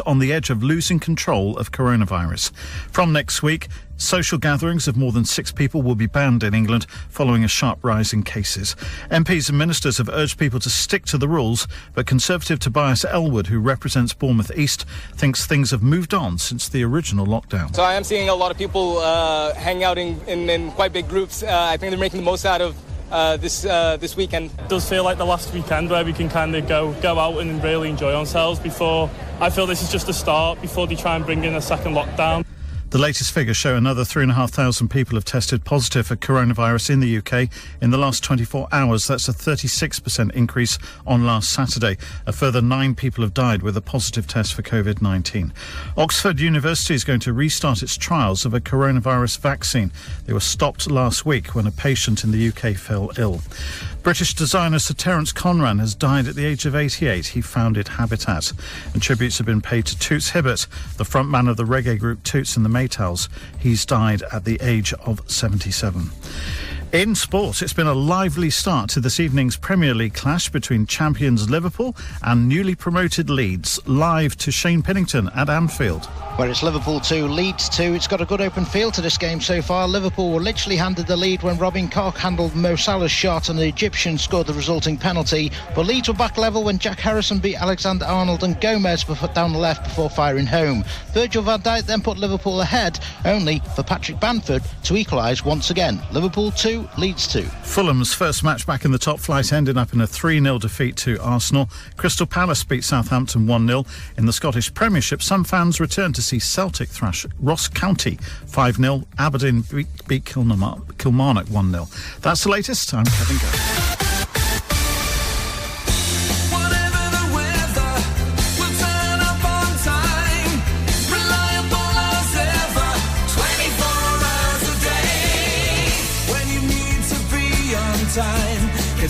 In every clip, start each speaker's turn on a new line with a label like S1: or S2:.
S1: on the edge of losing control of coronavirus. From next week, social gatherings of more than six people will be banned in England following a sharp rise in cases. MPs and ministers have urged people to stick to the rules, but Conservative Tobias Ellwood, who represents Bournemouth East, thinks things have moved on since the original lockdown.
S2: So I am seeing a lot of people uh, hang out in, in, in, quite big groups. Uh, I think they're making the most out of uh, this uh, this weekend.
S3: It does feel like the last weekend where we can kind of go go out and really enjoy ourselves before. I feel this is just a start before they try and bring in a second lockdown.
S1: The latest figures show another 3,500 people have tested positive for coronavirus in the UK in the last 24 hours. That's a 36% increase on last Saturday. A further nine people have died with a positive test for COVID 19. Oxford University is going to restart its trials of a coronavirus vaccine. They were stopped last week when a patient in the UK fell ill. British designer Sir Terence Conran has died at the age of 88. He founded Habitat. And tributes have been paid to Toots Hibbert, the frontman of the reggae group Toots and the Maytals. He's died at the age of 77. In sport, it's been a lively start to this evening's Premier League clash between champions Liverpool and newly promoted Leeds. Live to Shane Pennington at Anfield.
S4: Where it's Liverpool 2, Leeds 2. It's got a good open field to this game so far. Liverpool were literally handed the lead when Robin Koch handled Mo Salah's shot and the Egyptian scored the resulting penalty. But Leeds were back level when Jack Harrison beat Alexander Arnold and Gomez down the left before firing home. Virgil van Dijk then put Liverpool ahead, only for Patrick Bamford to equalise once again. Liverpool 2, Leeds 2.
S1: Fulham's first match back in the top flight ended up in a 3 0 defeat to Arsenal. Crystal Palace beat Southampton 1 0. In the Scottish Premiership, some fans returned to see Celtic thrash Ross County 5 0. Aberdeen beat, beat Kilmarnock, Kilmarnock 1 0. That's the latest. I'm Kevin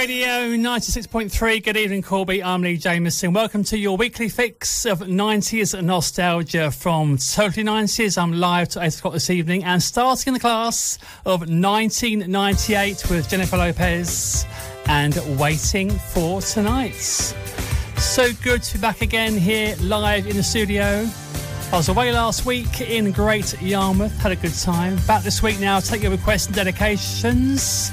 S5: Radio
S6: 96.3. Good evening, Corby. I'm Lee Jameson. Welcome to your weekly fix of 90s nostalgia from Totally 90s. I'm live to 8 o'clock this evening and starting in the class of 1998 with Jennifer Lopez and Waiting for Tonight. So good to be back again here live in the studio. I was away last week in Great Yarmouth, had a good time. Back this week now, take your requests and dedications.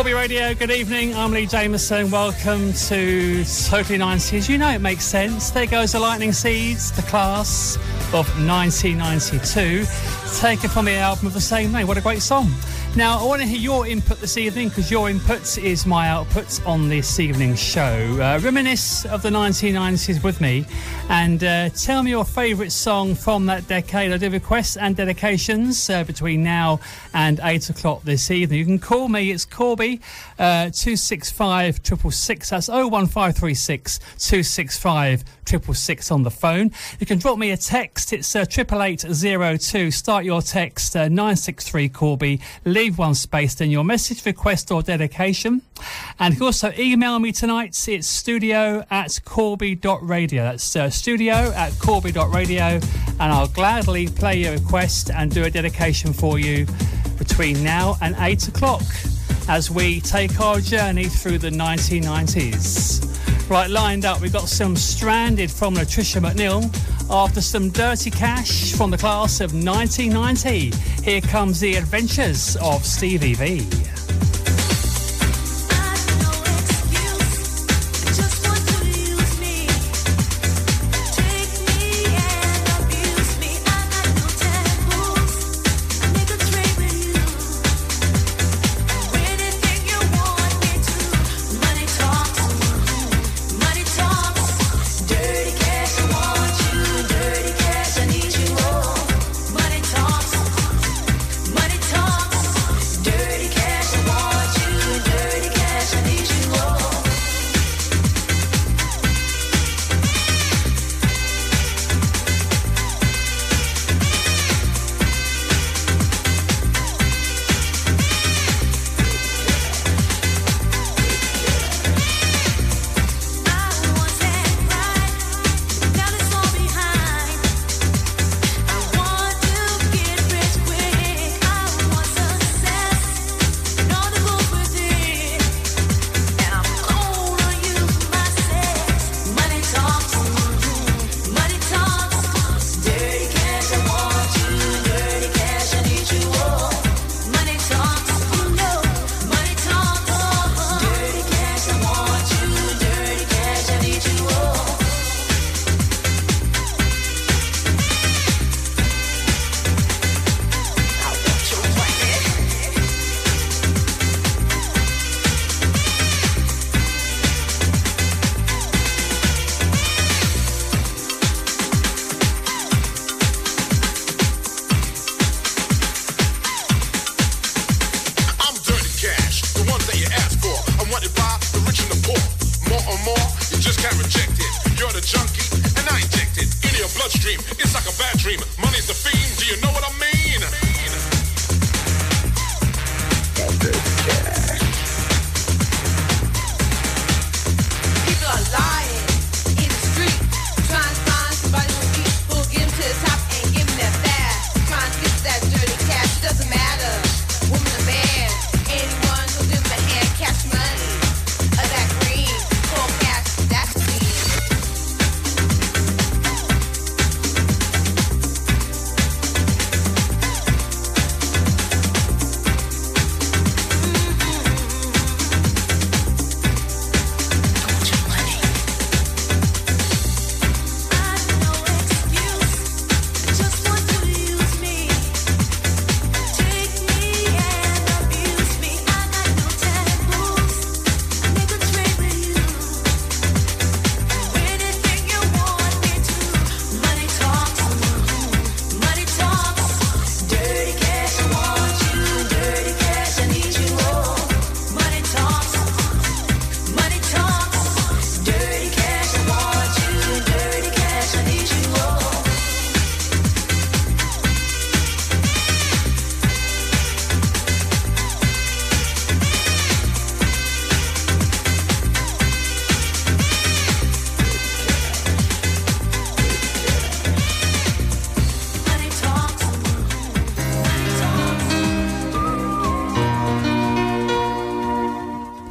S6: Corby Radio, good evening. I'm Lee Jameson. Welcome to Totally 90s. You know it makes sense. There goes the Lightning Seeds, the class of 1992, taken from the album of the same name. What a great song.
S7: Now, I want to hear your input this evening because your input is my output on this evening's show. Uh, reminisce of the 1990s with me and uh, tell me your favourite song from that decade. I do requests and dedications uh, between now and 8 o'clock this evening. You can call me, it's Corby, uh, 265 666. That's 01536 265 666 on the phone. You can drop me a text, it's uh, 88802. Start your text uh, 963 Corby. Leave one space, then your message, request, or dedication. And you can also email me tonight. It's studio at corby.radio. That's uh, studio at corby.radio. And I'll gladly play your request and do a dedication for you between now and 8 o'clock as we take our journey through the 1990s. Right, lined up, we've got some Stranded from Lutricia McNeal. After some Dirty Cash from the class of 1990, here comes the adventures of Stevie V.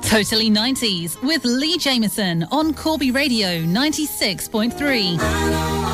S8: Totally 90s with Lee Jameson on Corby Radio 96.3.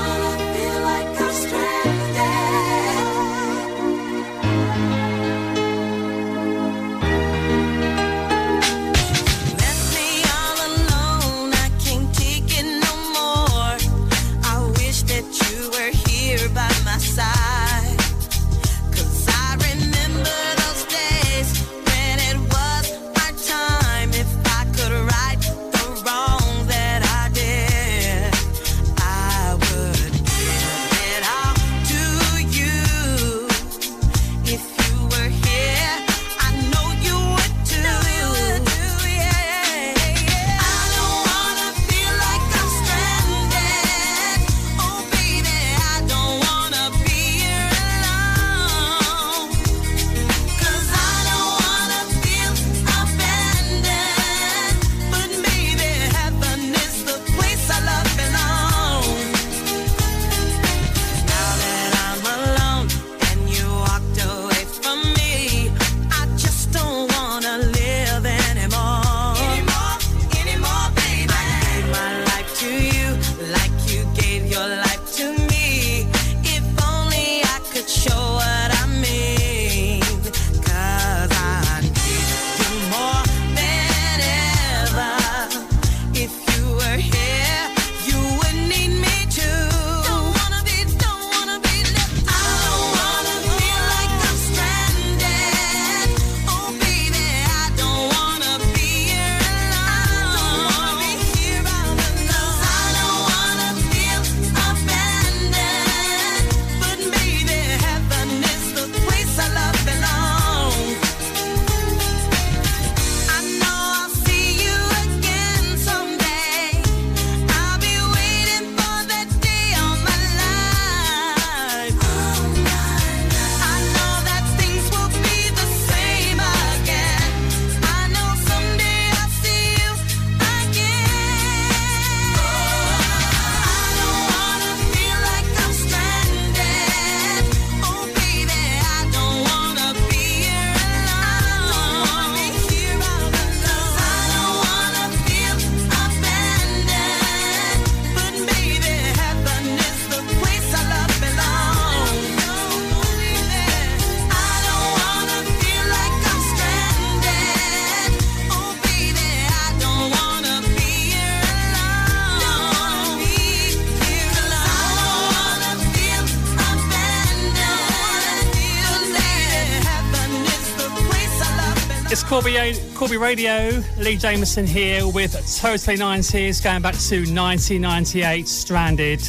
S9: Corby, Corby Radio, Lee Jameson here with Totally 90s, going back to 1998, Stranded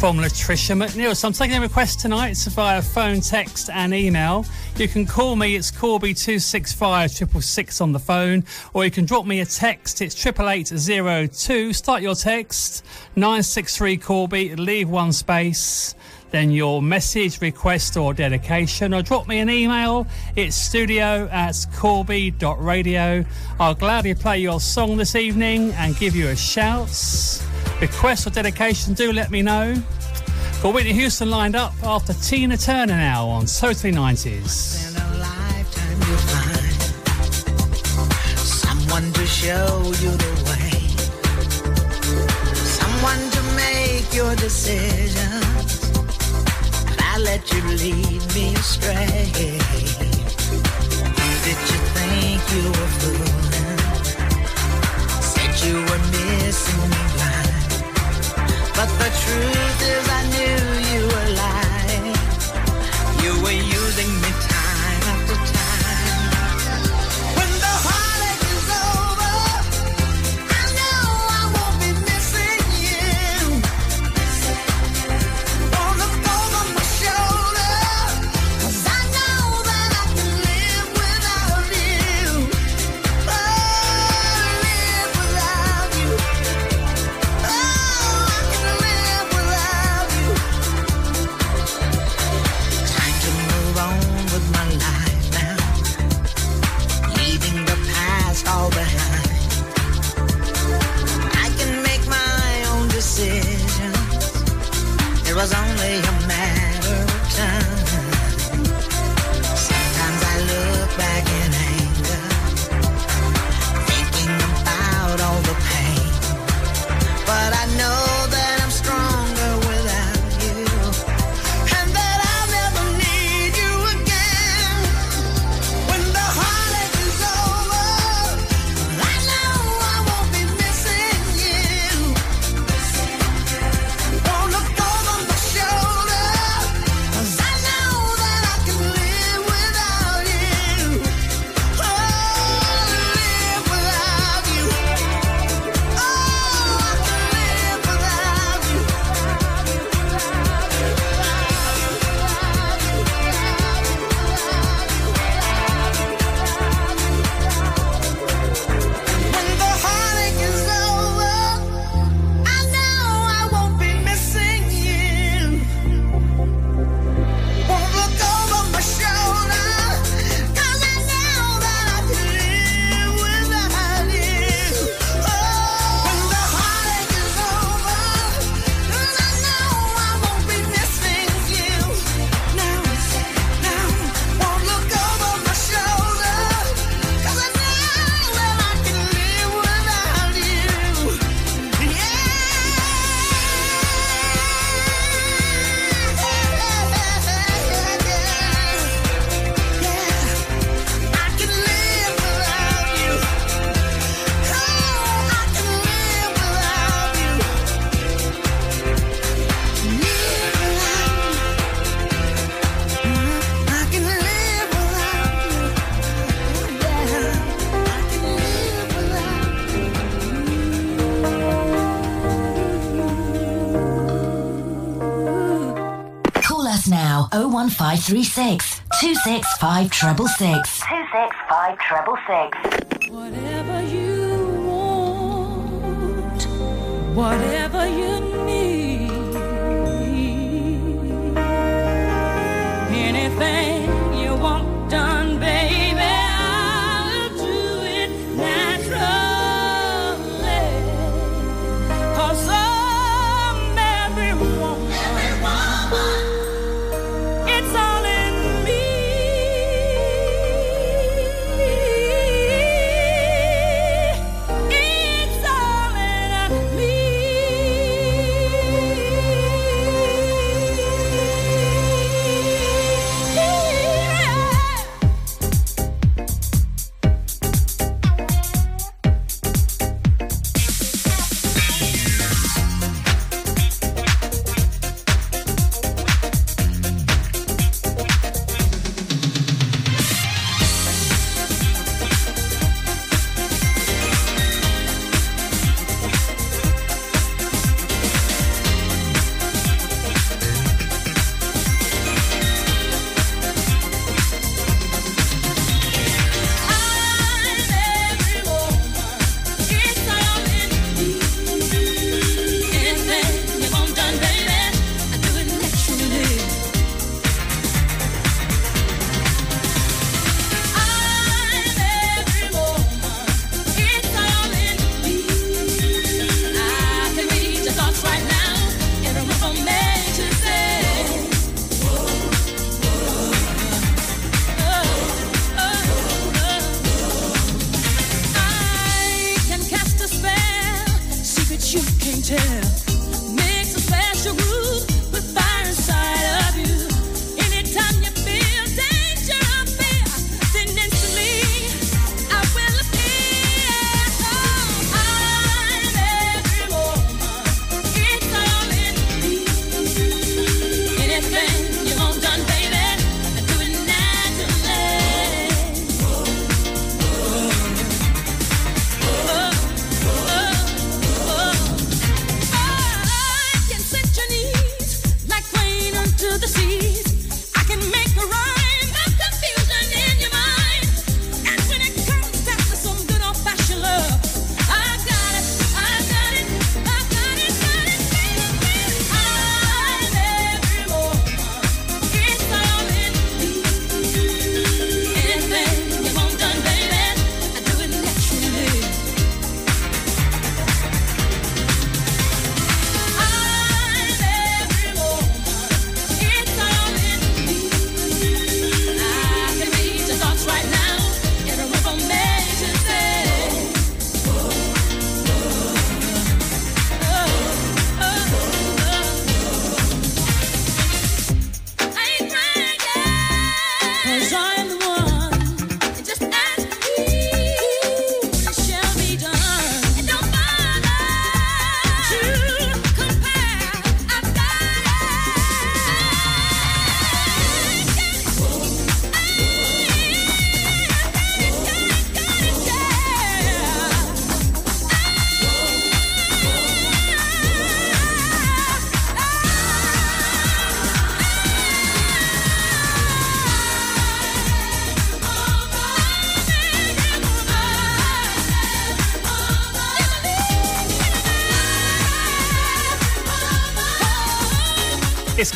S9: from Lutricia McNeal. So I'm taking a request tonight via phone, text, and email. You can call me, it's Corby265 666 on the phone, or you can drop me a text, it's 88802. Start your text, 963 Corby, leave one space then your message, request, or dedication, or drop me an email. It's studio at corby.radio. I'll gladly play your song this evening and give you a shout. Request or dedication, do let me know. Got Whitney Houston lined up after Tina Turner now on Totally 90s.
S10: In a lifetime you find someone to show you the way, someone to make your. Let you lead me astray. Did you think you were fooling? Said you were missing me blind. But the truth is, I knew you were lying. You were using me
S11: 01536 265 666. 265 666.
S7: Whatever you want, whatever you need, anything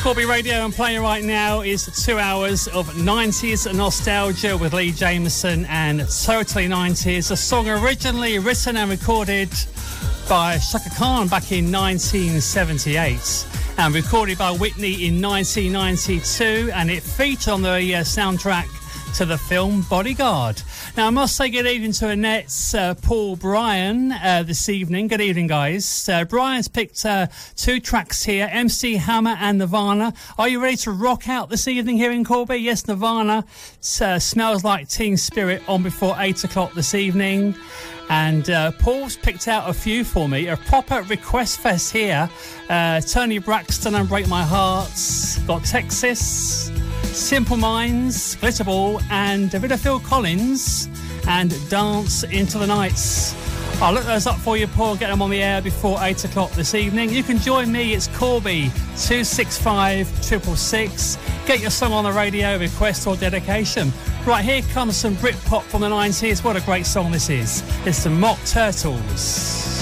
S9: Corby Radio and playing right now is two hours of 90s nostalgia with Lee Jameson and Totally 90s, a song originally written and recorded by Chaka Khan back in 1978 and recorded by Whitney in 1992 and it featured on the uh, soundtrack to the film Bodyguard. Now, I must say good evening to Annette's uh, Paul Bryan uh, this evening. Good evening, guys. Uh, Brian's picked uh, two tracks here MC Hammer and Nirvana. Are you ready to rock out this evening here in Corby? Yes, Nirvana uh, smells like Teen Spirit on before 8 o'clock this evening. And uh, Paul's picked out a few for me. A proper request fest here. Uh, Toni Braxton and Break My Heart. Got Texas. Simple Minds, Glitterball, and a bit of Phil Collins, and Dance into the Nights. I'll look those up for you, Paul. Get them on the air before 8 o'clock this evening. You can join me. It's Corby 265 666. Get your song on the radio, request or dedication. Right, here comes some Britpop from the 90s. What a great song this is. It's the Mock Turtles.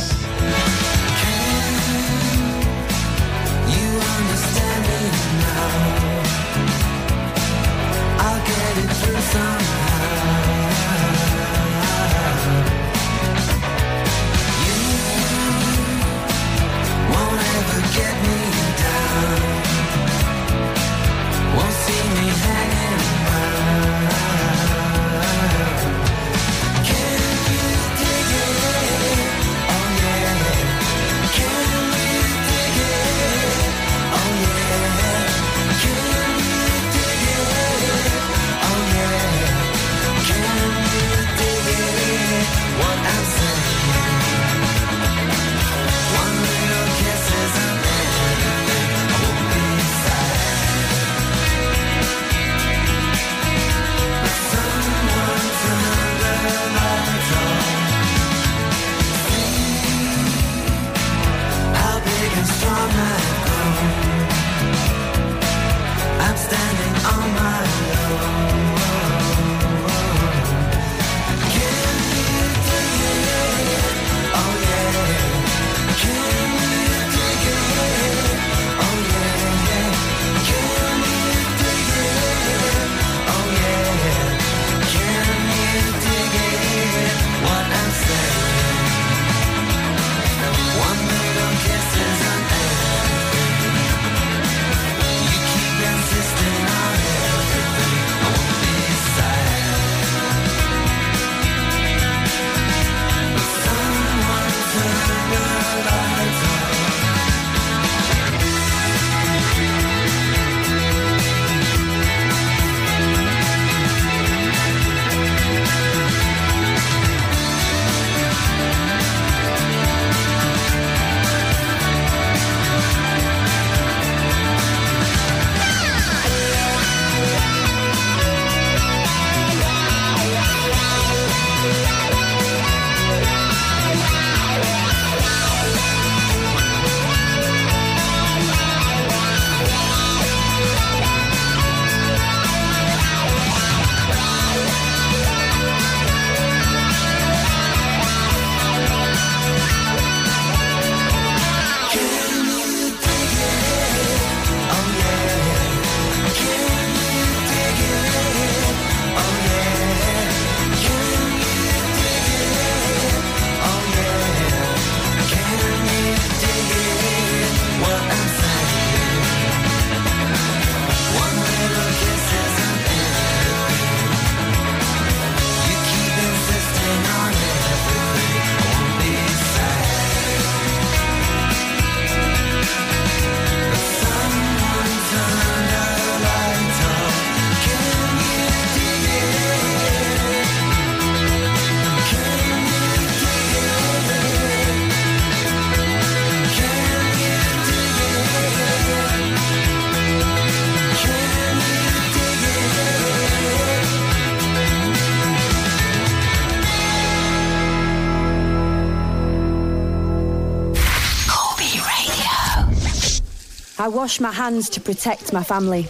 S12: I wash my hands to protect my family.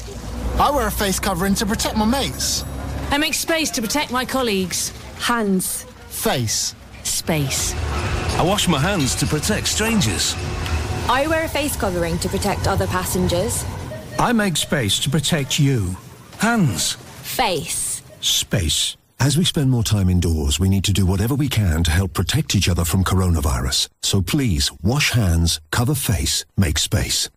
S13: I wear a face covering to protect my mates.
S12: I make space to protect my colleagues. Hands.
S13: Face.
S12: Space.
S14: I wash my hands to protect strangers.
S15: I wear a face covering to protect other passengers.
S16: I make space to protect you. Hands.
S15: Face.
S16: Space. As we spend more time indoors, we need to do whatever we can to help protect each other from coronavirus. So please, wash hands, cover face, make space.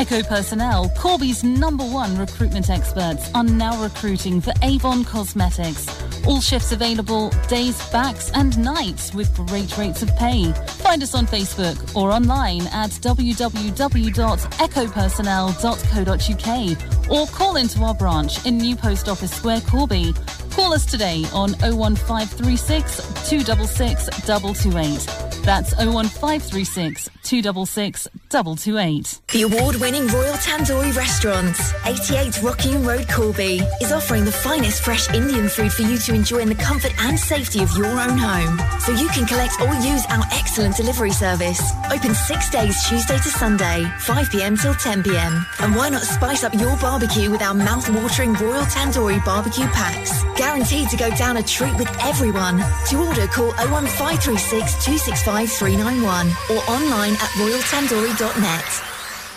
S5: Echo Personnel, Corby's number one recruitment experts, are now recruiting for Avon Cosmetics. All shifts available days, backs, and nights with great rates of pay. Find us on Facebook or online at www.echopersonnel.co.uk or call into our branch in New Post Office Square, Corby. Call us today on 01536 266 228. That's 01536 266 228.
S17: Award-winning Royal Tandoori Restaurant, 88 Rockingham Road, Corby, is offering the finest fresh Indian food for you to enjoy in the comfort and safety of your own home. So you can collect or use our excellent delivery service. Open six days, Tuesday to Sunday, 5 p.m. till 10 p.m. And why not spice up your barbecue with our mouth-watering Royal Tandoori barbecue packs? Guaranteed to go down a treat with everyone. To order, call 01536 265 391 or online at royaltandoori.net.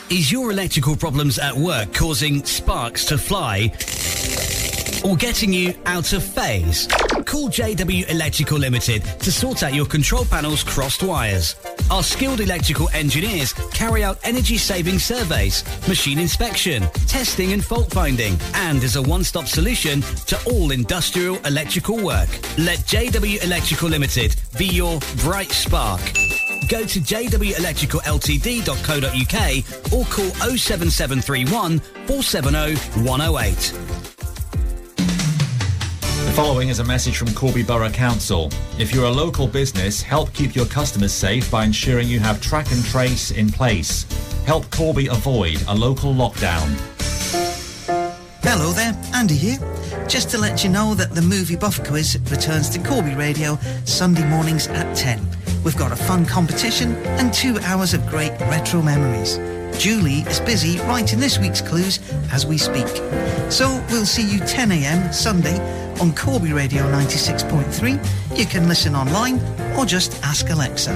S18: Is your electrical problems at work causing sparks to fly? Or getting you out of phase? Call JW Electrical Limited to sort out your control panel's crossed wires. Our skilled electrical engineers carry out energy saving surveys, machine inspection, testing and fault finding, and is a one-stop solution to all industrial electrical work. Let JW Electrical Limited be your bright spark. Go to jwelectricalltd.co.uk or call 07731 470 108.
S19: The following is a message from Corby Borough Council. If you're a local business, help keep your customers safe by ensuring you have track and trace in place. Help Corby avoid a local lockdown.
S20: Hello there, Andy here. Just to let you know that the Movie Buff Quiz returns to Corby Radio Sunday mornings at 10. We've got a fun competition and two hours of great retro memories. Julie is busy writing this week's clues as we speak. So we'll see you 10am Sunday on Corby Radio 96.3. You can listen online or just ask Alexa.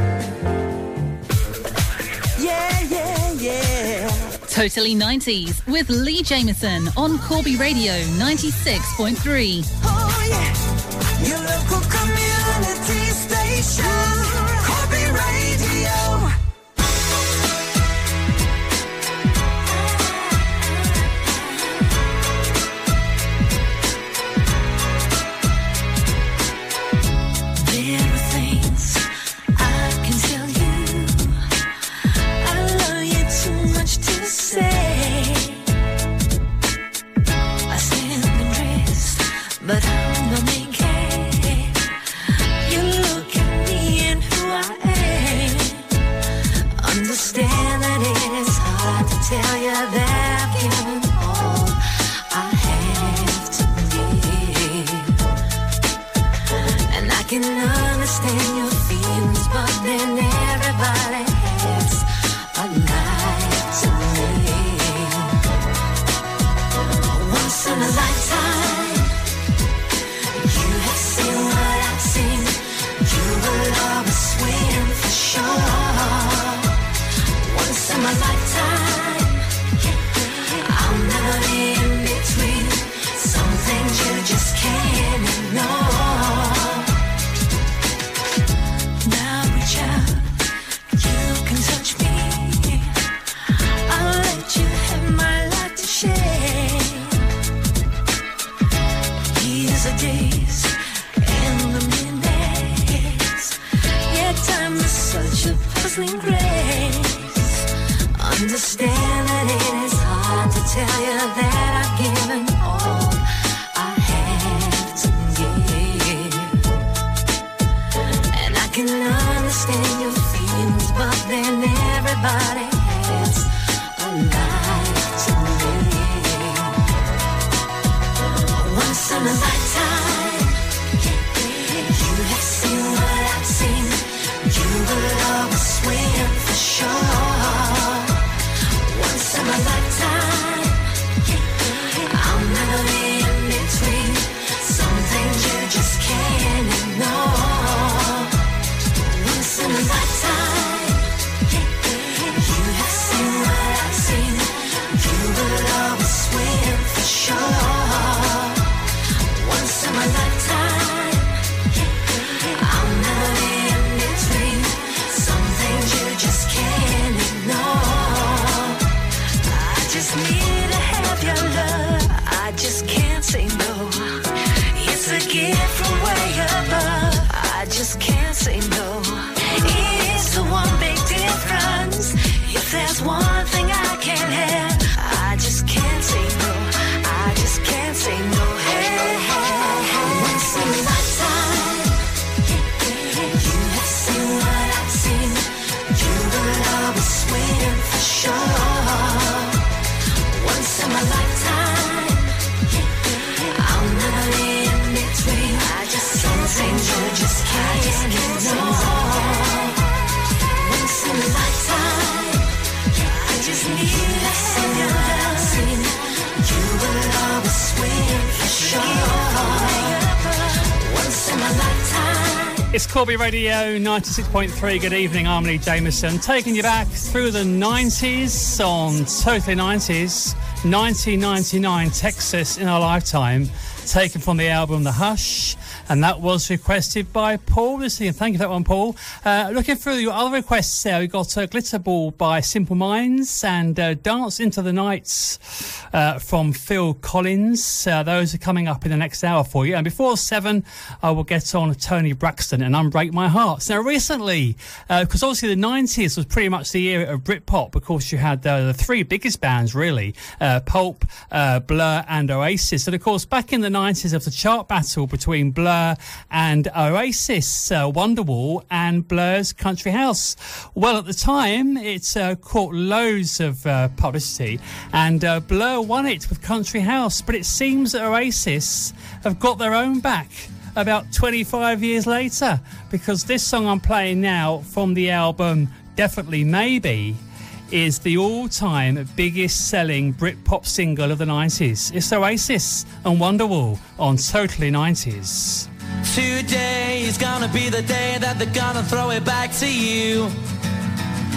S7: Yeah, yeah, yeah.
S5: Totally 90s with Lee Jameson on Corby Radio 96.3.
S7: Oh, yeah. Corby Radio
S9: 96.3. Good evening, I'm Jameson. Taking you back through the 90s on Totally 90s, 1999 Texas in our lifetime, taken from the album The Hush. And that was requested by Paul this. Thank you for that one, Paul. Uh, looking through your other requests there, we got uh, Glitter Ball by Simple Minds and uh, Dance into the Nights uh, from Phil Collins. Uh, those are coming up in the next hour for you. And before seven, I will get on Toni Braxton and Unbreak My Heart. Now, recently, because obviously the 90s was pretty much the era of Britpop. Of course, you had uh, the three biggest bands, really uh, Pulp, uh, Blur, and Oasis. And of course, back in the 90s, there was a chart battle between Blur and Oasis, uh, Wonderwall, and Blur's Country House. Well, at the time, it uh, caught loads of uh, publicity, and uh, Won it with Country House. But it seems that Oasis have got their own back about 25 years later, because this song I'm playing now from the album Definitely Maybe is the all-time biggest selling Britpop single of the 90s. It's Oasis and Wonderwall on Totally 90s.
S6: Today is gonna be the day that they're gonna throw it back to you.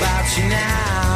S6: About you now.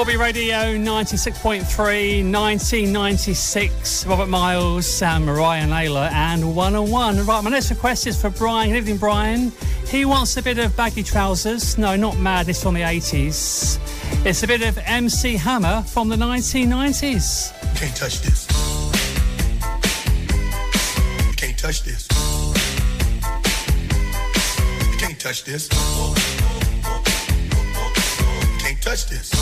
S9: Corby Radio 96.3, 1996. Robert Miles, Sam, Maria Nayler, and 101. Right, my next request is for Brian. Good evening, Brian. He wants a bit of baggy trousers. No, not madness from the 80s. It's a bit of MC Hammer from the 1990s.
S21: Can't touch this. Can't touch this. Can't touch this. Can't touch this.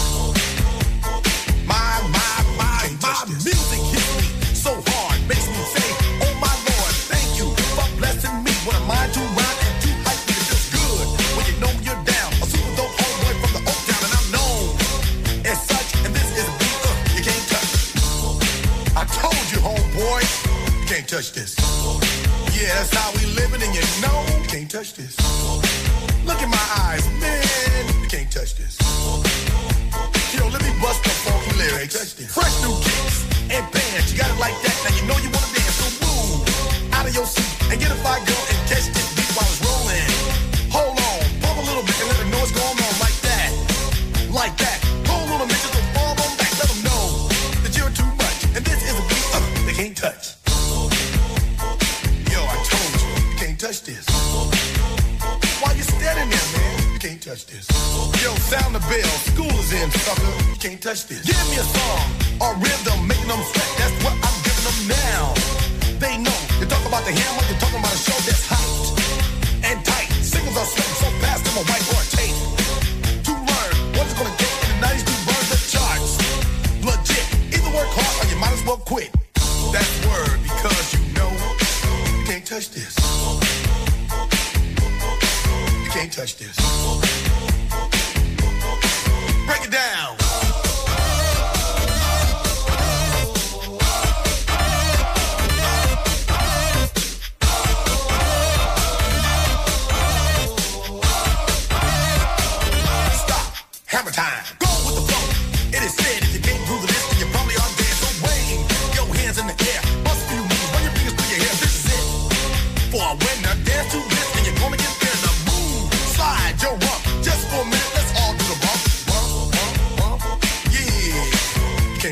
S21: Music hits me so hard, makes me say, Oh my Lord, thank you for blessing me. What a mind to rhyme and to hype. It feels good when you know you're down. A super dope homeboy from the Oak Town, and I'm known as such. And this is a beat uh, you can't touch. I told you, homeboy, you can't touch this. Yeah, that's how we living, and you know you can't touch this. Look in my eyes, man, you can't touch this. Fresh new kicks and bands, you got it like that. Now you know you wanna dance, so move out of your seat and get a fire girl and catch this beat while it's rolling. Hold on, pump a little bit and let know what's going on like that, like that. On back, know that you're too much, and this is a beat uh, they can't touch. Yo, I told you, you can't touch this. Why you standing there, man? You can't touch this. Yo, sound the bell. School is in, sucker. You can't touch this. Give me a song or rhythm, making them sweat. That's what I'm giving them now. They know. You talk about the hammer, you're talking about a show that's hot and tight. Singles are sweating so fast, I'm a whiteboard tape. To learn what it's gonna take in the 90s to burn the charts. Legit. Either work hard or you might as well quit. That's word because you know you can't touch this. You can't touch this. Break it down.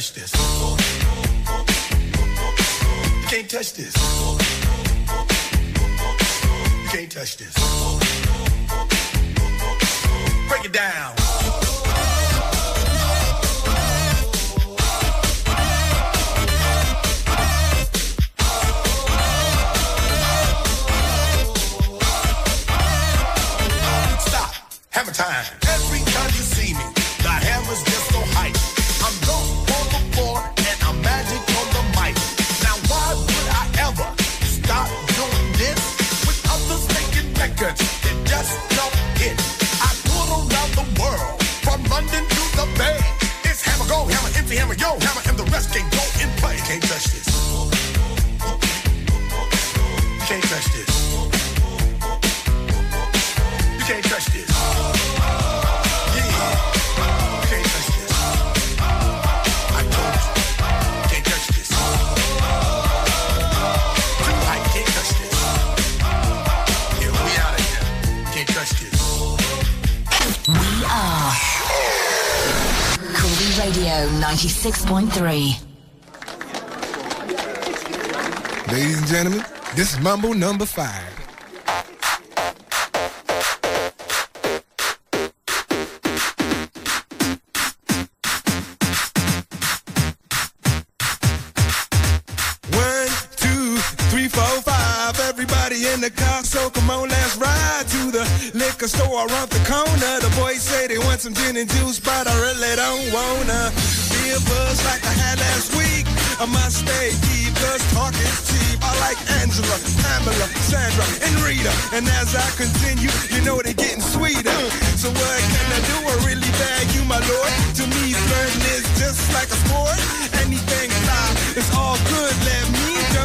S21: Touch this. You can't touch this. You can't touch this. Break it down. Stop. Hammer time. Every time you see me, the hammer's just
S11: 96.3.
S22: Ladies and gentlemen, this is Mambo number five. One, two, three, four, five. Everybody in the car, so come on, let's ride to the liquor liquor store around the corner. Say some gin and juice, but I really don't wanna be a buzz like I had last week. I must stay deep, cause talk is cheap. I like Angela, Pamela, Sandra, and Rita. And as I continue, you know they're getting sweeter. So what can I do? I really bag you, my lord. To me, flirting is just like a sport. Anything fly, it's all good. Let me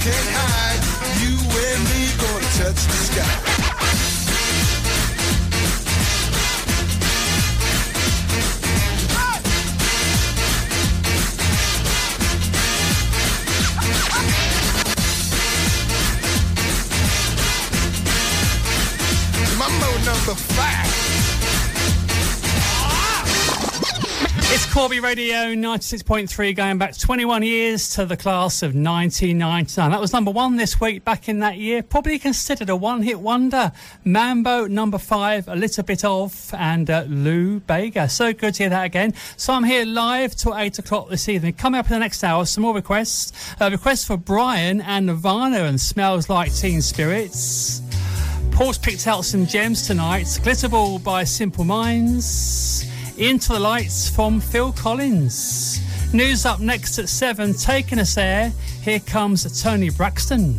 S22: can't hide. You and me gonna touch the sky. Mambo number five.
S9: It's Corby Radio 96.3 going back 21 years to the class of 1999. That was number one this week back in that year. Probably considered a one hit wonder. Mambo number five, a little bit of, and uh, Lou Bega. So good to hear that again. So I'm here live till 8 o'clock this evening. Coming up in the next hour, some more requests. Uh, requests for Brian and Nirvana and Smells Like Teen Spirits. Paul's picked out some gems tonight. Glitterball by Simple Minds. Into the Lights from Phil Collins. News up next at 7. Taking us there. Here comes Toni Braxton.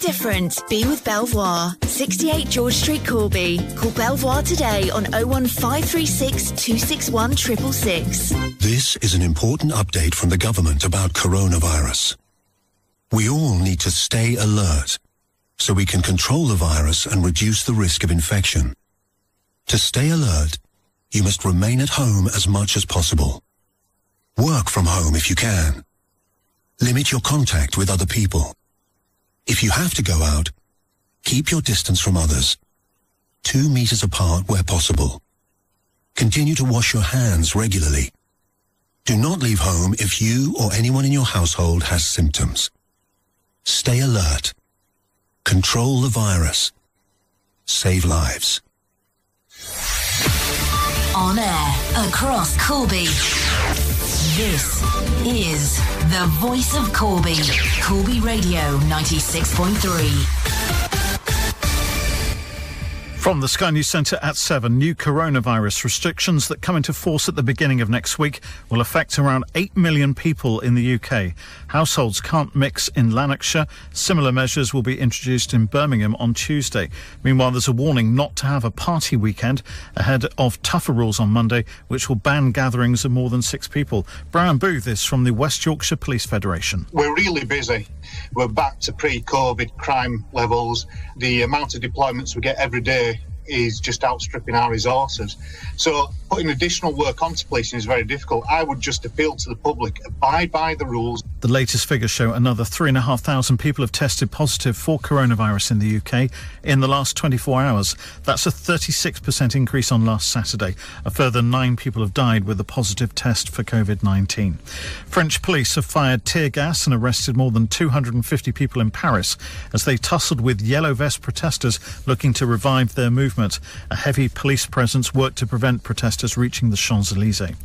S17: different, be with Belvoir. 68 George Street, Corby. Call Belvoir today on 01536 261 666.
S16: This is an important update from the government about coronavirus. We all need to stay alert so we can control the virus and reduce the risk of infection. To stay alert, you must remain at home as much as possible. Work from home if you can. Limit your contact with other people. If you have to go out, keep your distance from others. Two meters apart where possible. Continue to wash your hands regularly. Do not leave home if you or anyone in your household has symptoms. Stay alert. Control the virus. Save lives.
S11: On air across Corby. This is the voice of Corby. Corby Radio 96.3.
S1: From the Sky News Centre at 7, new coronavirus restrictions that come into force at the beginning of next week will affect around 8 million people in the UK. Households can't mix in Lanarkshire. Similar measures will be introduced in Birmingham on Tuesday. Meanwhile, there's a warning not to have a party weekend ahead of tougher rules on Monday, which will ban gatherings of more than six people. Brian Booth is from the West Yorkshire Police Federation.
S23: We're really busy. We're back to pre COVID crime levels. The amount of deployments we get every day is just outstripping our resources. So, putting additional work onto policing is very difficult. I would just appeal to the public abide by the rules.
S1: The latest figures show another 3,500 people have tested positive for coronavirus in the UK in the last 24 hours. That's a 36% increase on last Saturday. A further nine people have died with a positive test for COVID 19. French police have fired tear gas and arrested more than 250 people in Paris as they tussled with yellow vest protesters looking to revive their movement. A heavy police presence worked to prevent protesters reaching the Champs Elysees.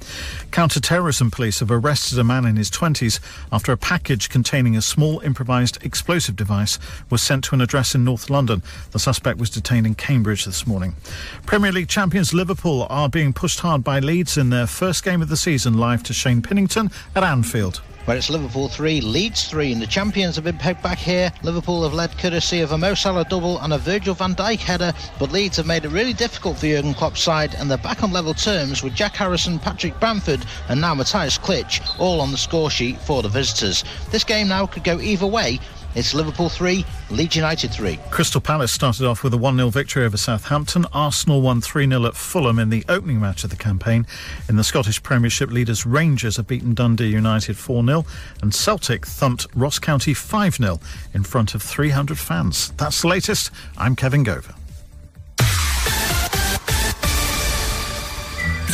S1: Counter terrorism police have arrested a man in his 20s after a package containing a small improvised explosive device was sent to an address in North London. The suspect was detained in Cambridge this morning. Premier League champions Liverpool are being pushed hard by Leeds in their first game of the season live to Shane Pinnington at Anfield
S4: where it's Liverpool 3, Leeds 3, and the champions have been pegged back here. Liverpool have led courtesy of a Mo Salah double and a Virgil van Dijk header, but Leeds have made it really difficult for Jurgen Klopp's side, and they're back on level terms with Jack Harrison, Patrick Bamford, and now Matthias Klich, all on the score sheet for the visitors. This game now could go either way. It's Liverpool 3, Leeds United 3.
S1: Crystal Palace started off with a 1 0 victory over Southampton. Arsenal won 3 0 at Fulham in the opening match of the campaign. In the Scottish Premiership, leaders Rangers have beaten Dundee United 4 0, and Celtic thumped Ross County 5 0 in front of 300 fans. That's the latest. I'm Kevin Gover.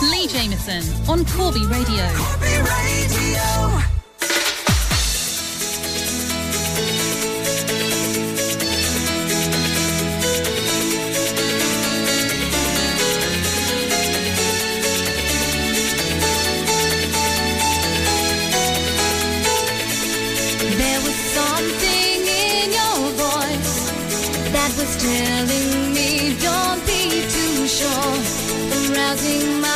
S5: Lee Jameson on Corby Radio.
S7: There was something in your voice that was telling me don't be too sure, arousing my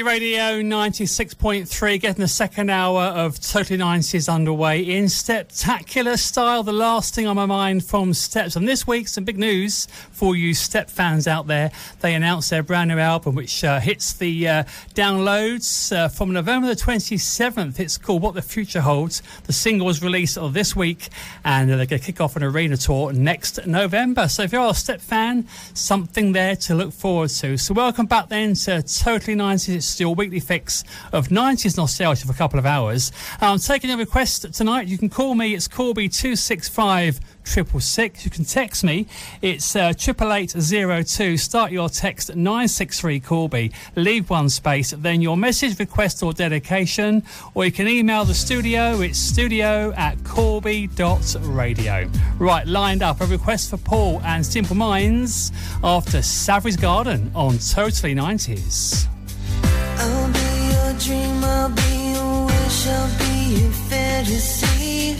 S9: Corby Radio 96.3, getting the second hour of Totally 90s underway in spectacular style. The last thing on my mind from Steps. And this week, some big news for you Step fans out there. They announced their brand new album, which uh, hits the uh, downloads uh, from November the 27th. It's called What the Future Holds. The single was released this week, and they're going to kick off an arena tour next November. So if you're a Step fan, something there to look forward to. So welcome back then to Totally 90s. Your weekly fix of 90s nostalgia for a couple of hours. I'm taking a request tonight. You can call me. It's Corby265 triple six. You can text me. It's uh, triple eight zero two. Start your text nine six three Corby. Leave one space. Then your message, request, or dedication. Or you can email the studio. It's studio at corby.radio. Right, lined up a request for Paul and Simple Minds after Savage Garden on Totally 90s.
S6: I'll be your dream, I'll be your wish, I'll be your fantasy.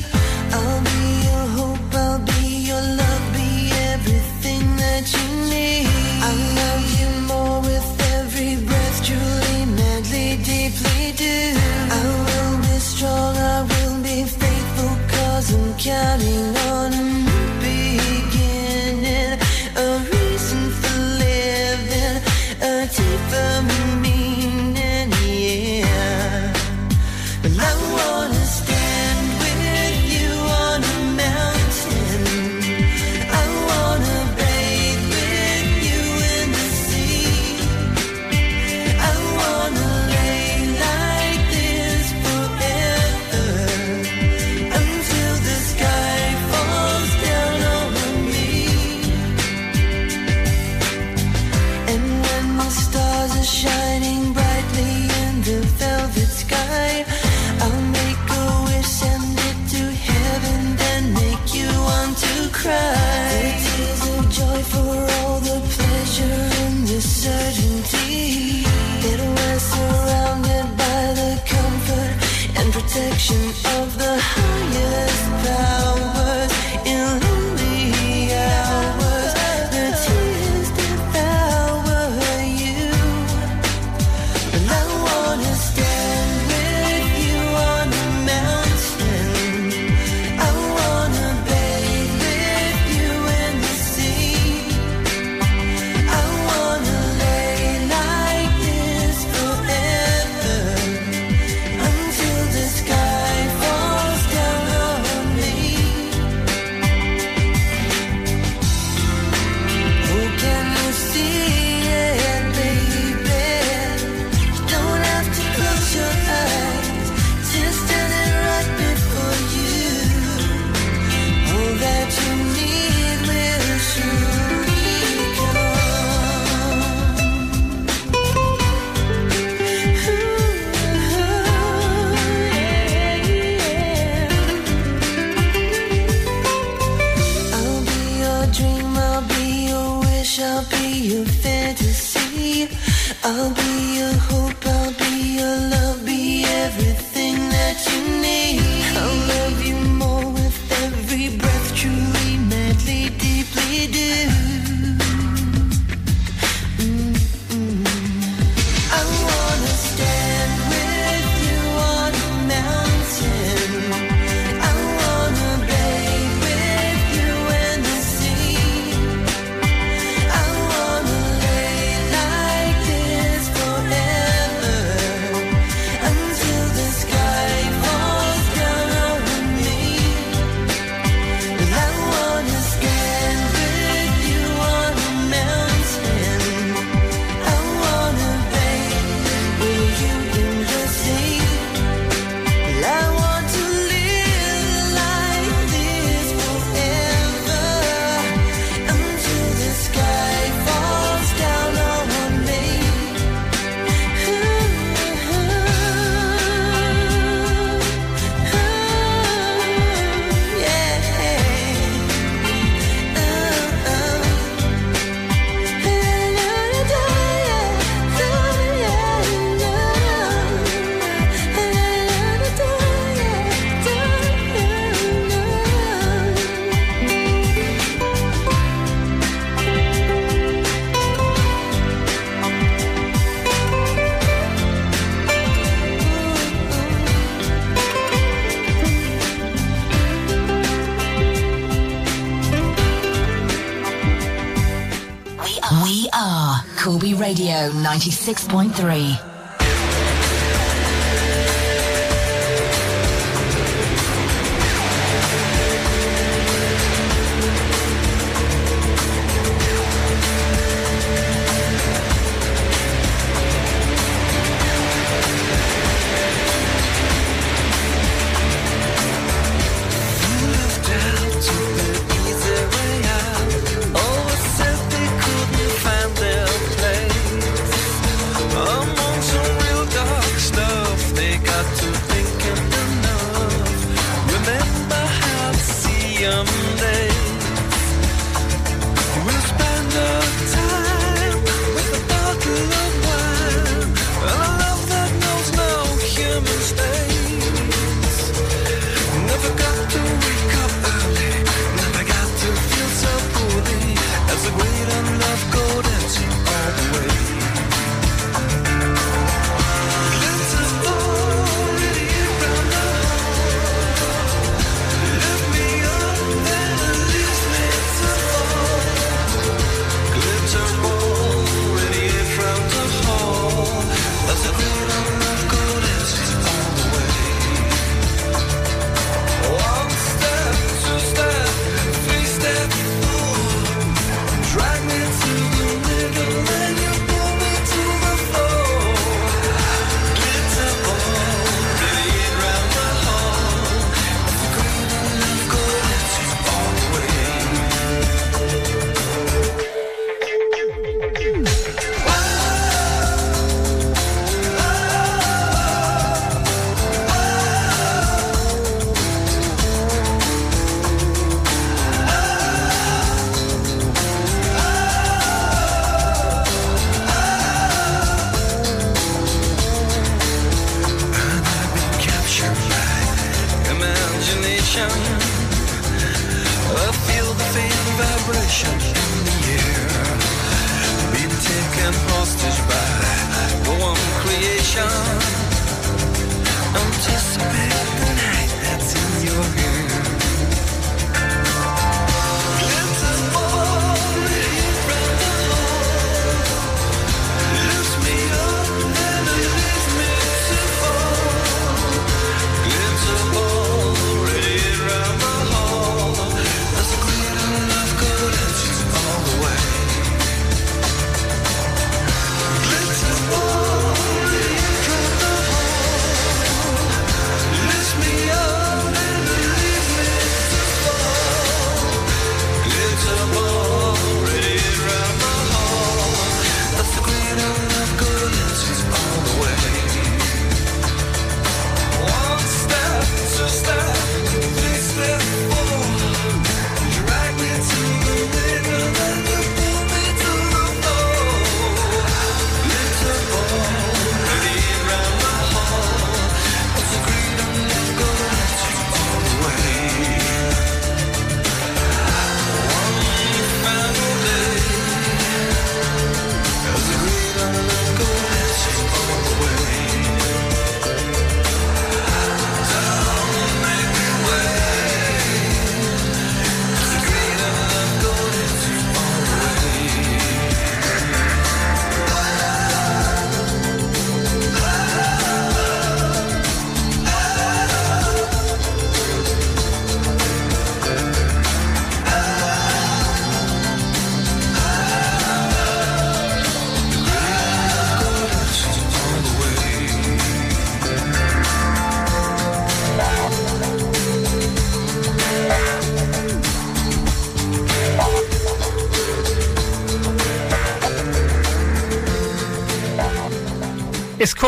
S6: I'll be your hope, I'll be your love, be everything that you need. I love you more with every breath, truly, madly, deeply do. I will be strong, I will be faithful, cause I'm counting on a sky, I'll make a wish, send it to heaven, then make you want to cry. The tears of joy for all the pleasure and the certainty. That we're surrounded by the comfort and protection of the highest
S11: 96.3.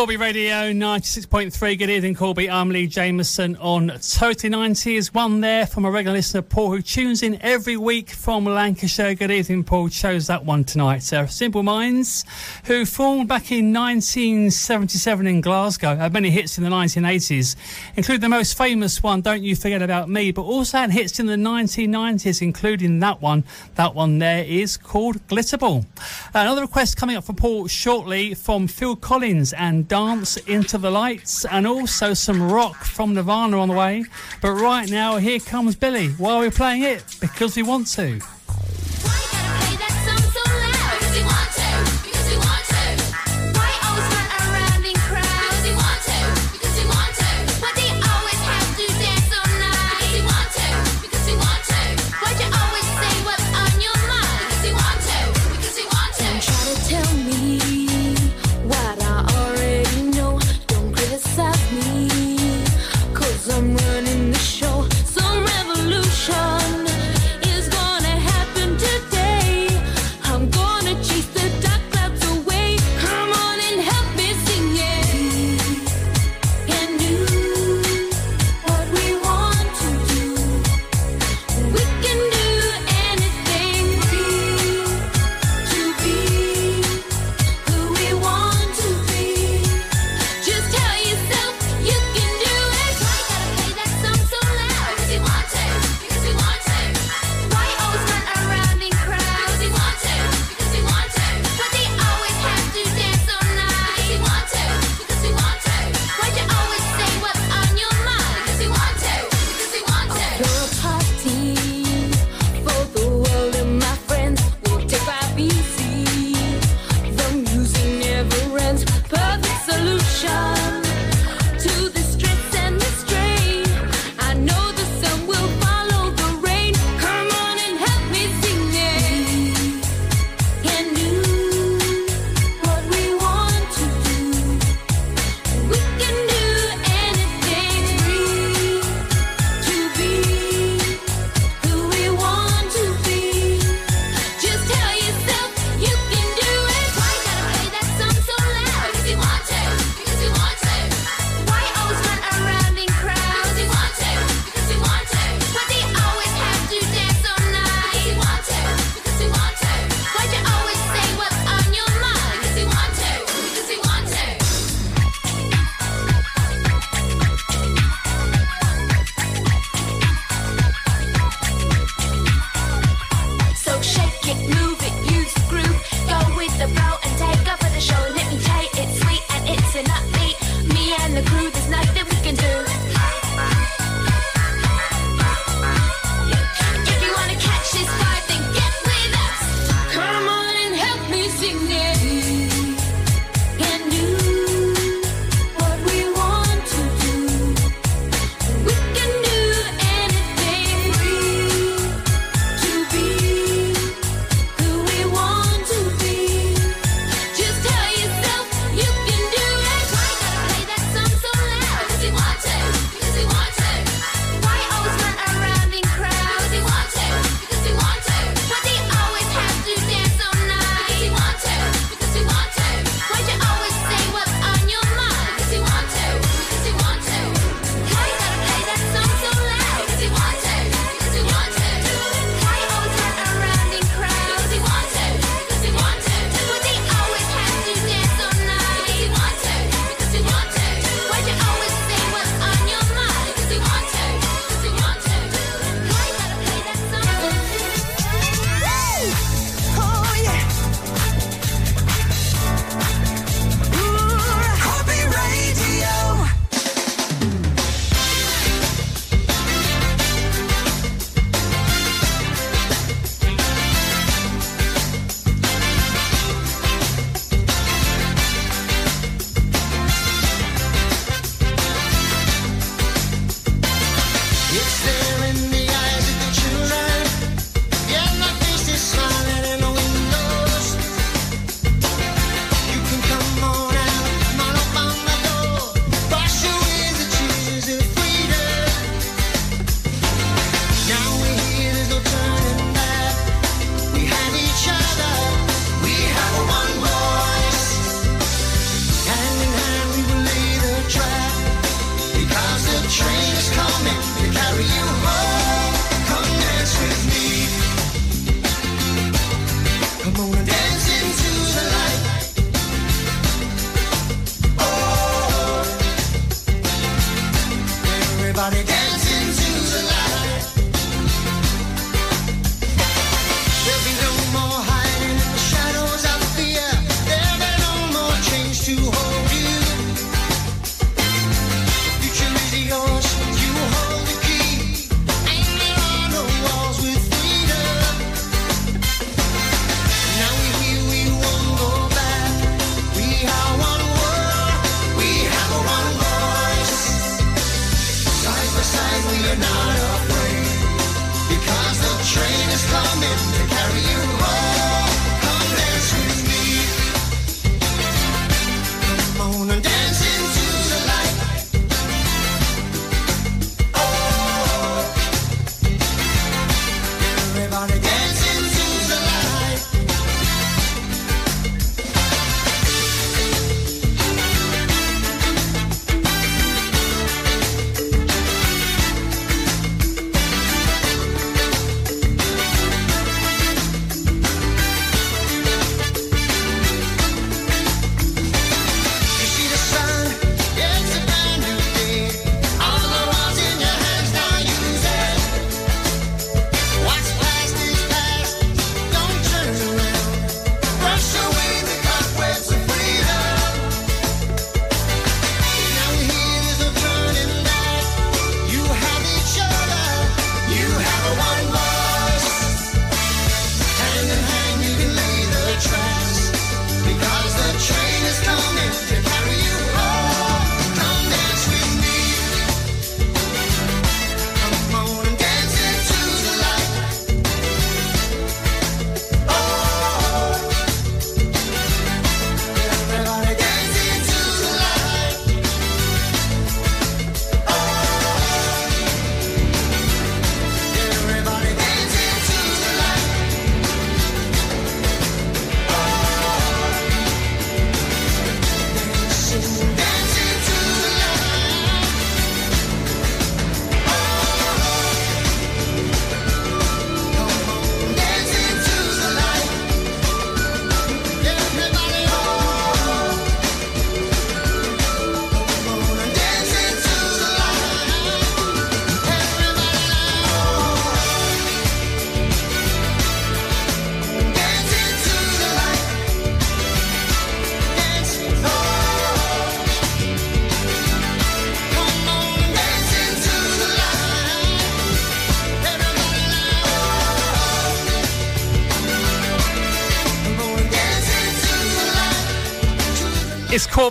S9: Corby Radio 96.3. Good evening, Corby. I'm Lee Jameson on Totally 90 is one there from a regular listener, Paul, who tunes in every week from Lancashire. Good evening, Paul. Chose that one tonight. Uh, Simple Minds, who formed back in 1977 in Glasgow, had many hits in the 1980s, including the most famous one, Don't You Forget About Me, but also had hits in the 1990s, including that one. That one there is called Glitterball. Another request coming up for Paul shortly from Phil Collins and Dance into the Lights and also some rock from Nirvana on the way. But right now, here comes Billy. Why are we playing it? Because we want to.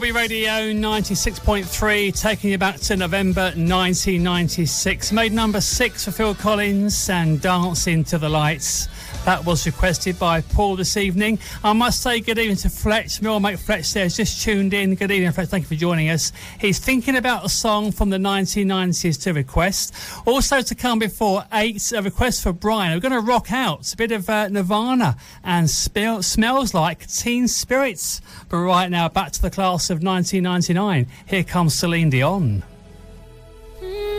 S9: Corby Radio 96.3, taking you back to November 1996. Made number six for Phil Collins and Dancing to the Lights. That was requested by Paul this evening. I must say good evening to Fletch. My old mate Fletch there has just tuned in. Good evening, Fletch. Thank you for joining us. He's thinking about a song from the 1990s to request. Also to come before eight, a request for Brian. We're going to rock out a bit of uh, Nirvana and spell, smells like Teen Spirits. But right now, back to the class of 1999. Here comes Celine Dion.
S7: I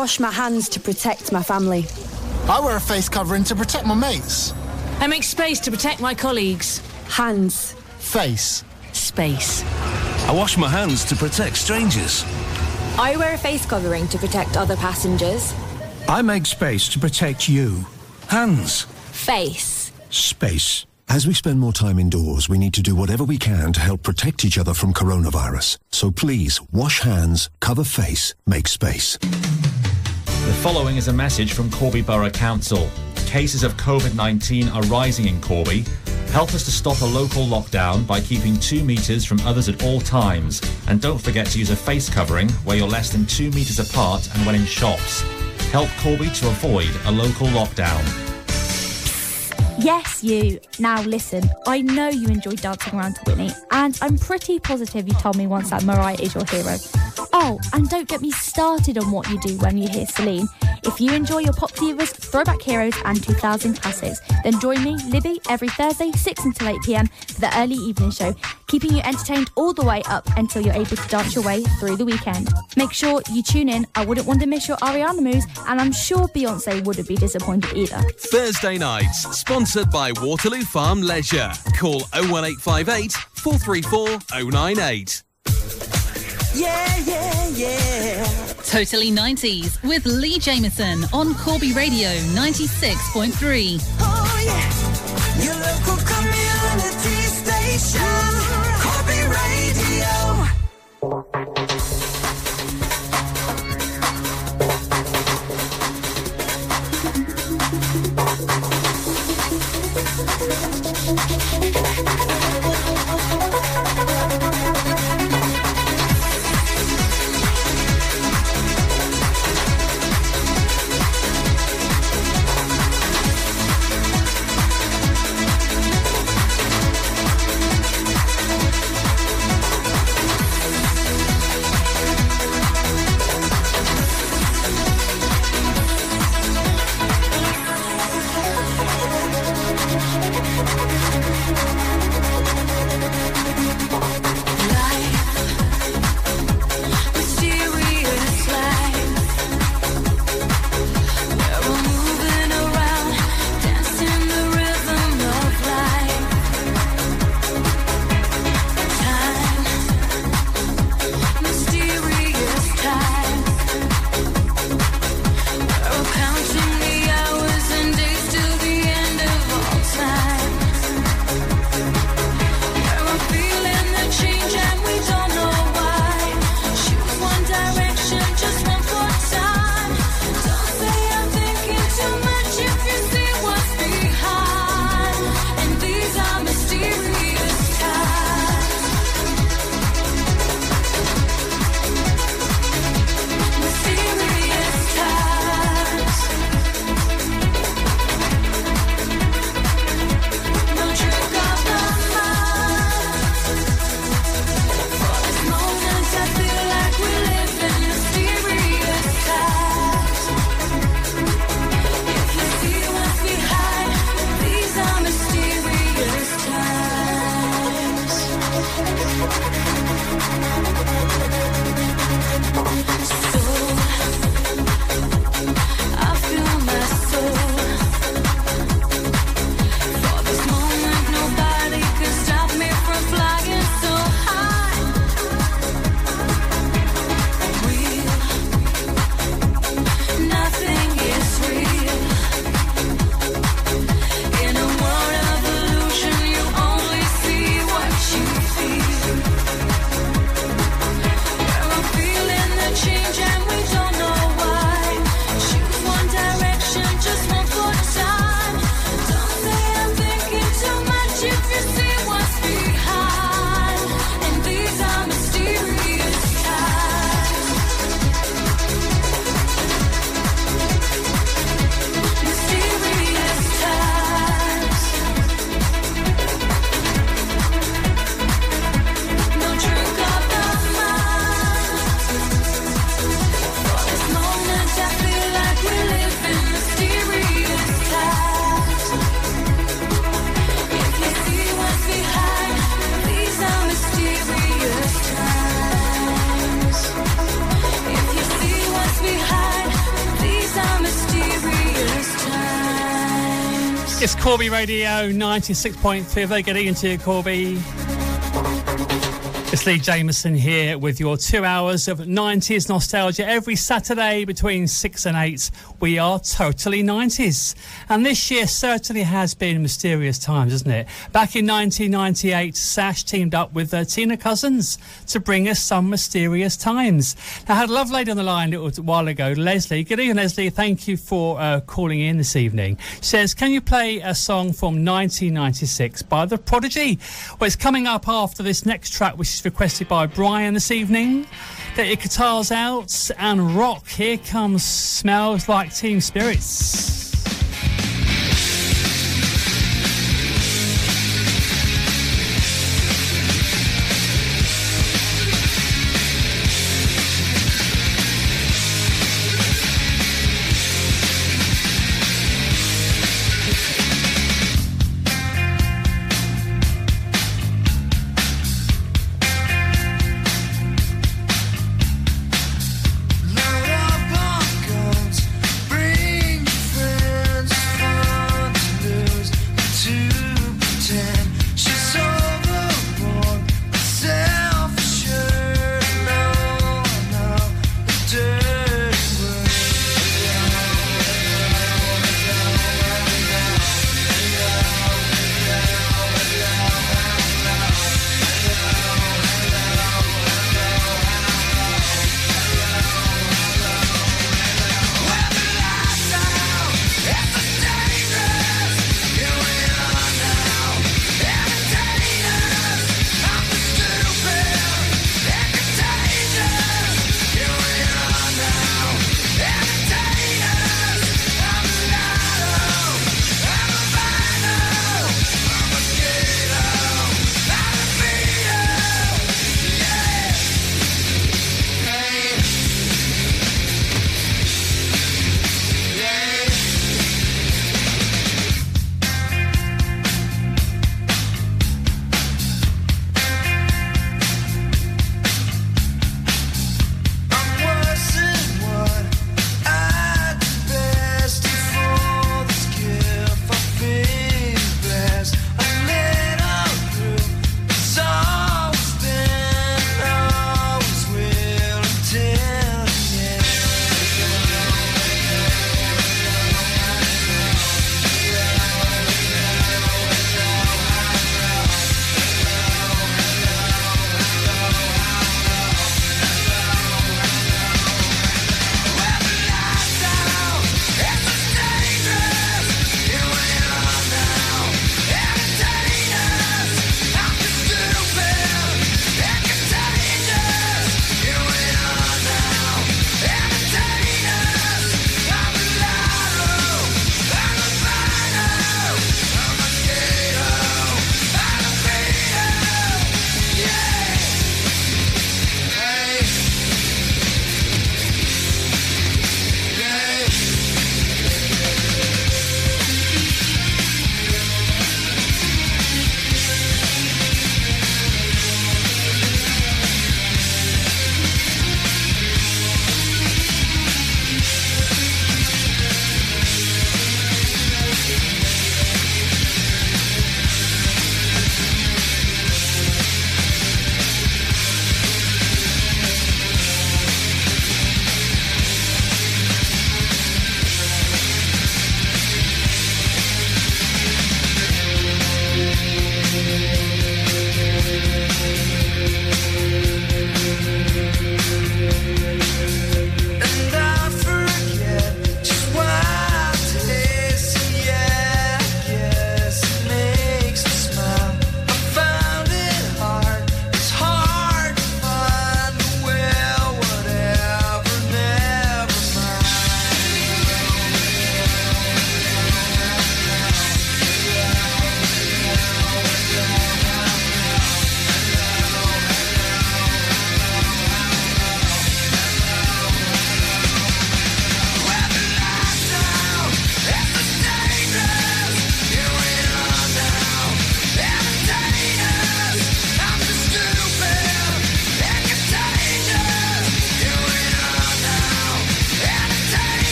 S7: wash my hands to protect my family.
S24: I wear a face covering to protect my mates.
S7: I make space to protect my colleagues. Hands.
S24: Face.
S7: Space.
S25: I wash my hands to protect strangers.
S7: I wear a face covering to protect other passengers.
S26: I make space to protect you.
S25: Hands.
S7: Face.
S16: Space. As we spend more time indoors, we need to do whatever we can to help protect each other from coronavirus. So please, wash hands, cover face, make space.
S27: The following is a message from Corby Borough Council. Cases of COVID 19 are rising in Corby. Help us to stop a local lockdown by keeping two metres from others at all times. And don't forget to use a face covering where you're less than two metres apart and when in shops. Help Corby to avoid a local lockdown.
S28: Yes, you. Now listen, I know you enjoyed dancing around to Whitney, and I'm pretty positive you told me once that Mariah is your hero. Oh, and don't get me started on what you do when you hear Celine. If you enjoy your pop divas, throwback heroes, and 2000 classics, then join me, Libby, every Thursday, 6 until 8 pm for the early evening show, keeping you entertained all the way up until you're able to dance your way through the weekend. Make sure you tune in. I wouldn't want to miss your Ariana moves, and I'm sure Beyonce wouldn't be disappointed either.
S25: Thursday nights, sponsored by Waterloo Farm Leisure. Call 01858 434 098.
S7: Yeah, yeah, yeah.
S5: Totally 90s with Lee Jameson on Corby Radio 96.3.
S7: Oh, yeah.
S9: Corby Radio 96.3. Very good evening to you, Corby. It's Lee Jameson here with your two hours of 90s nostalgia. Every Saturday between 6 and 8, we are totally 90s. And this year certainly has been mysterious times, isn't it? Back in 1998, Sash teamed up with uh, Tina Cousins to bring us some mysterious times. I had a love lady on the line a little while ago, Leslie. Good evening, Leslie. Thank you for uh, calling in this evening. She says, Can you play a song from 1996 by The Prodigy? Well, it's coming up after this next track, which is requested by Brian this evening. Get your guitars out and rock. Here comes Smells Like Teen Spirits.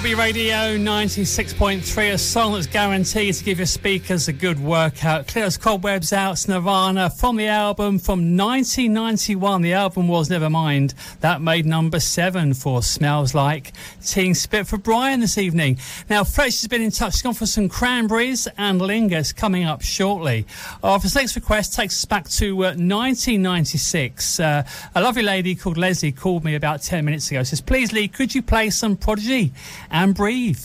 S29: Corby Radio 96.3, a song that's guaranteed to give your speakers a good workout. Clears cobwebs out, Nirvana from the album from 1991. The album was Nevermind. That made number seven for Smells Like Teen Spirit for Brian this evening. Now, Fresh has been in touch. He's gone for some cranberries and lingers coming up shortly. Our next request takes us back to uh, 1996. Uh, a lovely lady called Leslie called me about 10 minutes ago. She says, please, Lee, could you play some Prodigy and breathe?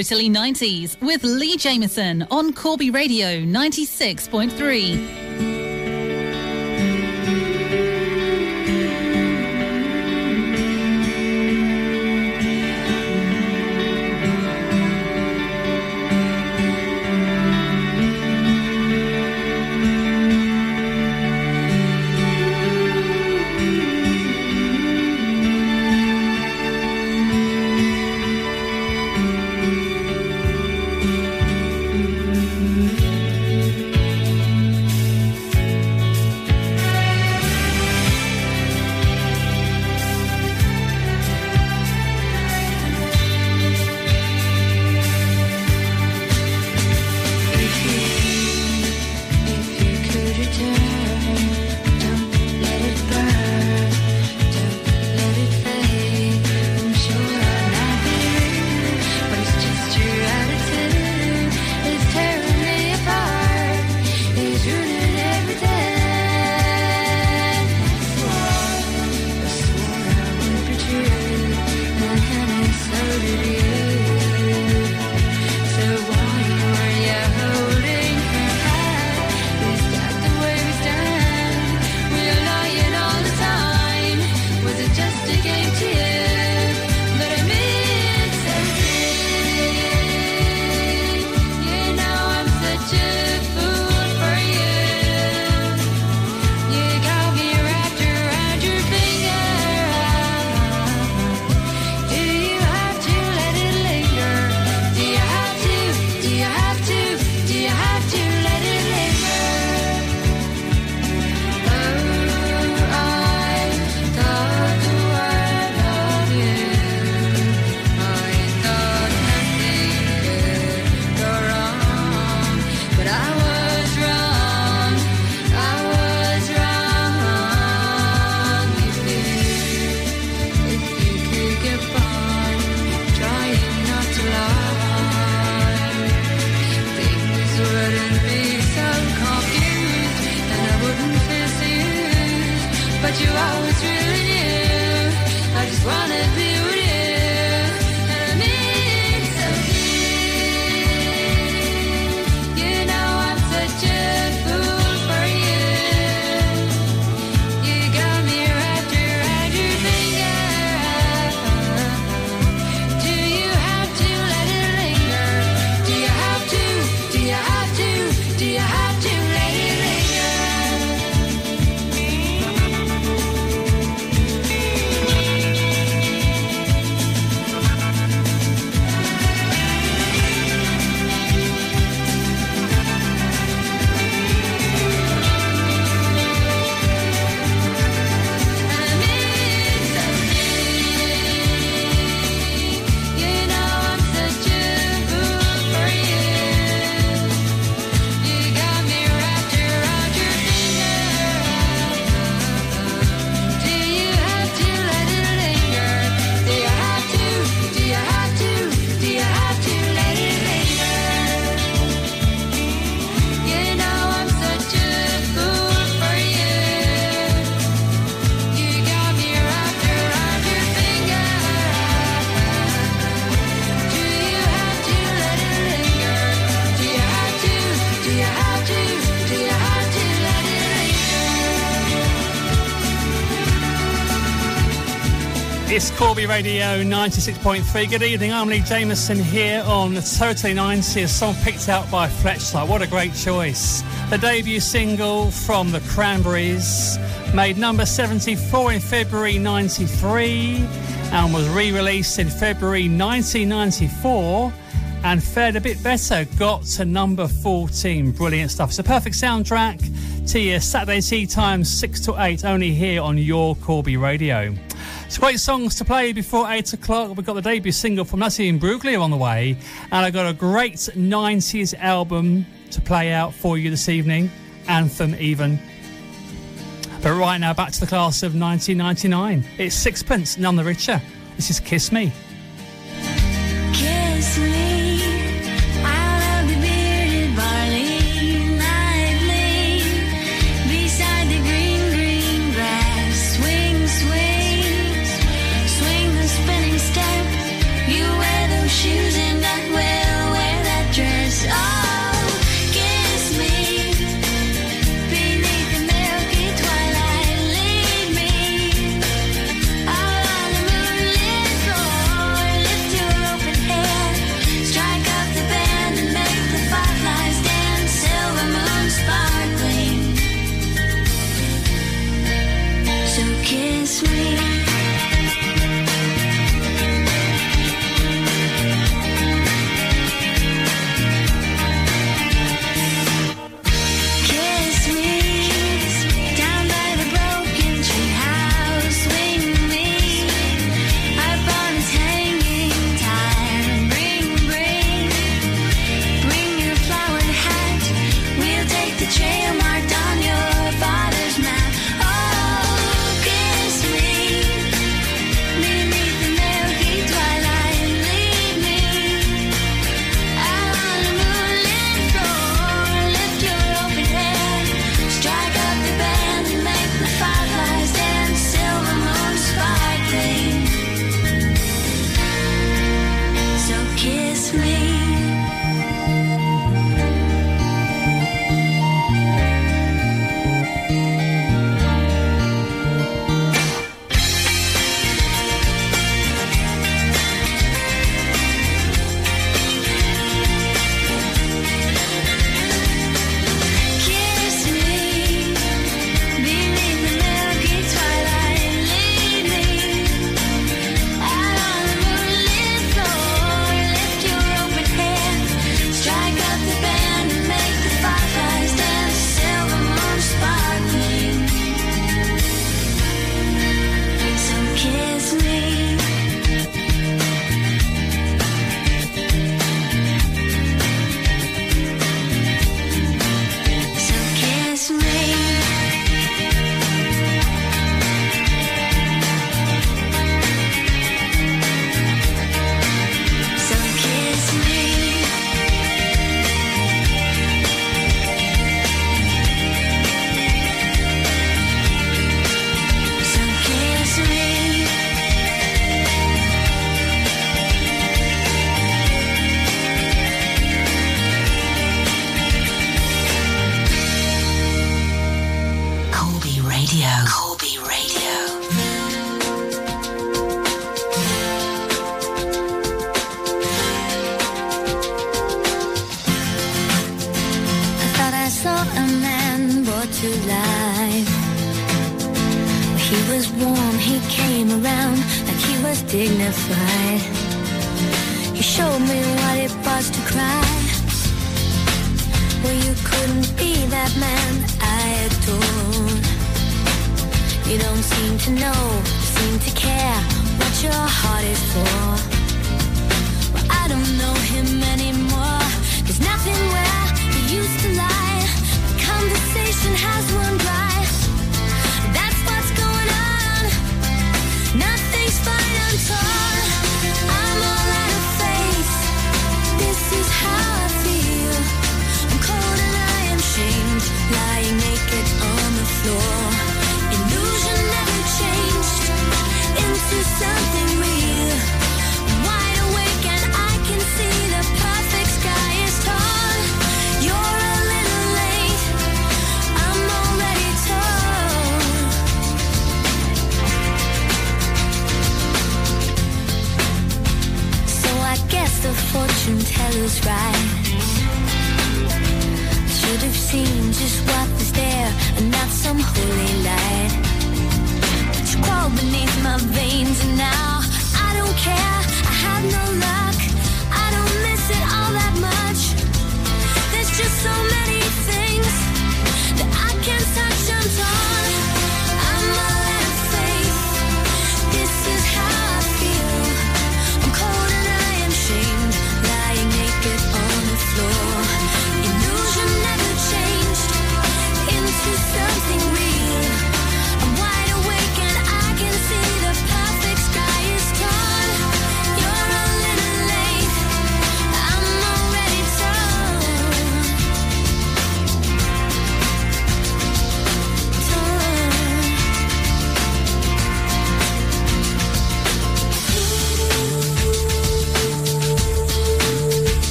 S5: Totally 90s with Lee Jameson on Corby Radio 96.3.
S7: Radio 96.3. Good evening, I'm Lee Jameson here on Totally 90, a song picked out by Fletcher. What a great choice. The debut single from the Cranberries, made number 74 in February 93 and was re released in February 1994 and fared a bit better, got to number 14. Brilliant stuff. It's a perfect soundtrack to your Saturday tea time, 6 to 8, only here on your Corby Radio. It's great songs to play before 8 o'clock. We've got the debut single from Natalie Imbruglia on the way, and I've got a great 90s album to play out for you this evening, Anthem even. But right now, back to the class of 1999. It's Sixpence, none the richer. This is Kiss Me.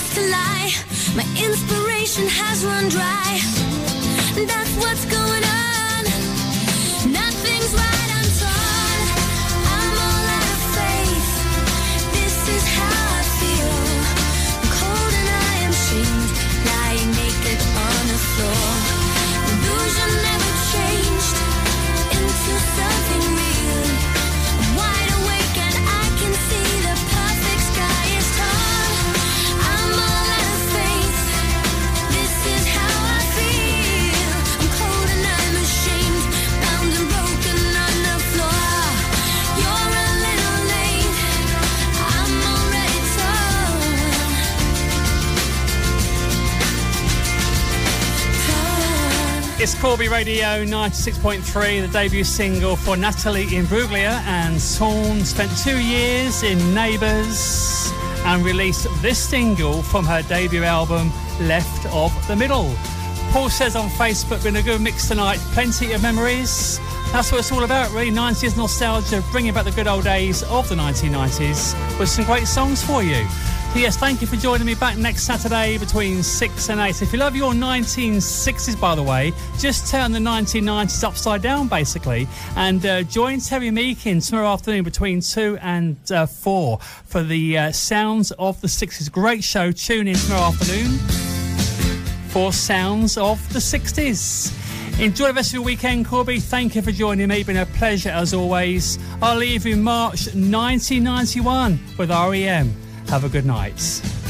S7: used to lie. My inspiration has run dry. That's what's going on.
S9: It's Corby Radio 96.3, the debut single for Natalie Imbruglia and Sean spent two years in Neighbours and released this single from her debut album, Left of the Middle. Paul says on Facebook, been a good mix tonight, plenty of memories. That's what it's all about, really. 90s nostalgia, bringing back the good old days of the 1990s with some great songs for you. So yes, thank you for joining me back next Saturday between 6 and 8. If you love your 1960s, by the way, just turn the 1990s upside down, basically, and uh, join Terry Meakin tomorrow afternoon between 2 and uh, 4 for the uh, Sounds of the 60s. Great show. Tune in tomorrow afternoon for Sounds of the 60s. Enjoy the rest of your weekend, Corby. Thank you for joining me. It's been a pleasure as always. I'll leave you March 1991 with REM. Have a good night.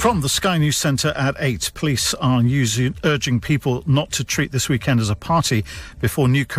S1: From the Sky News Centre at 8, police are using, urging people not to treat this weekend as a party before new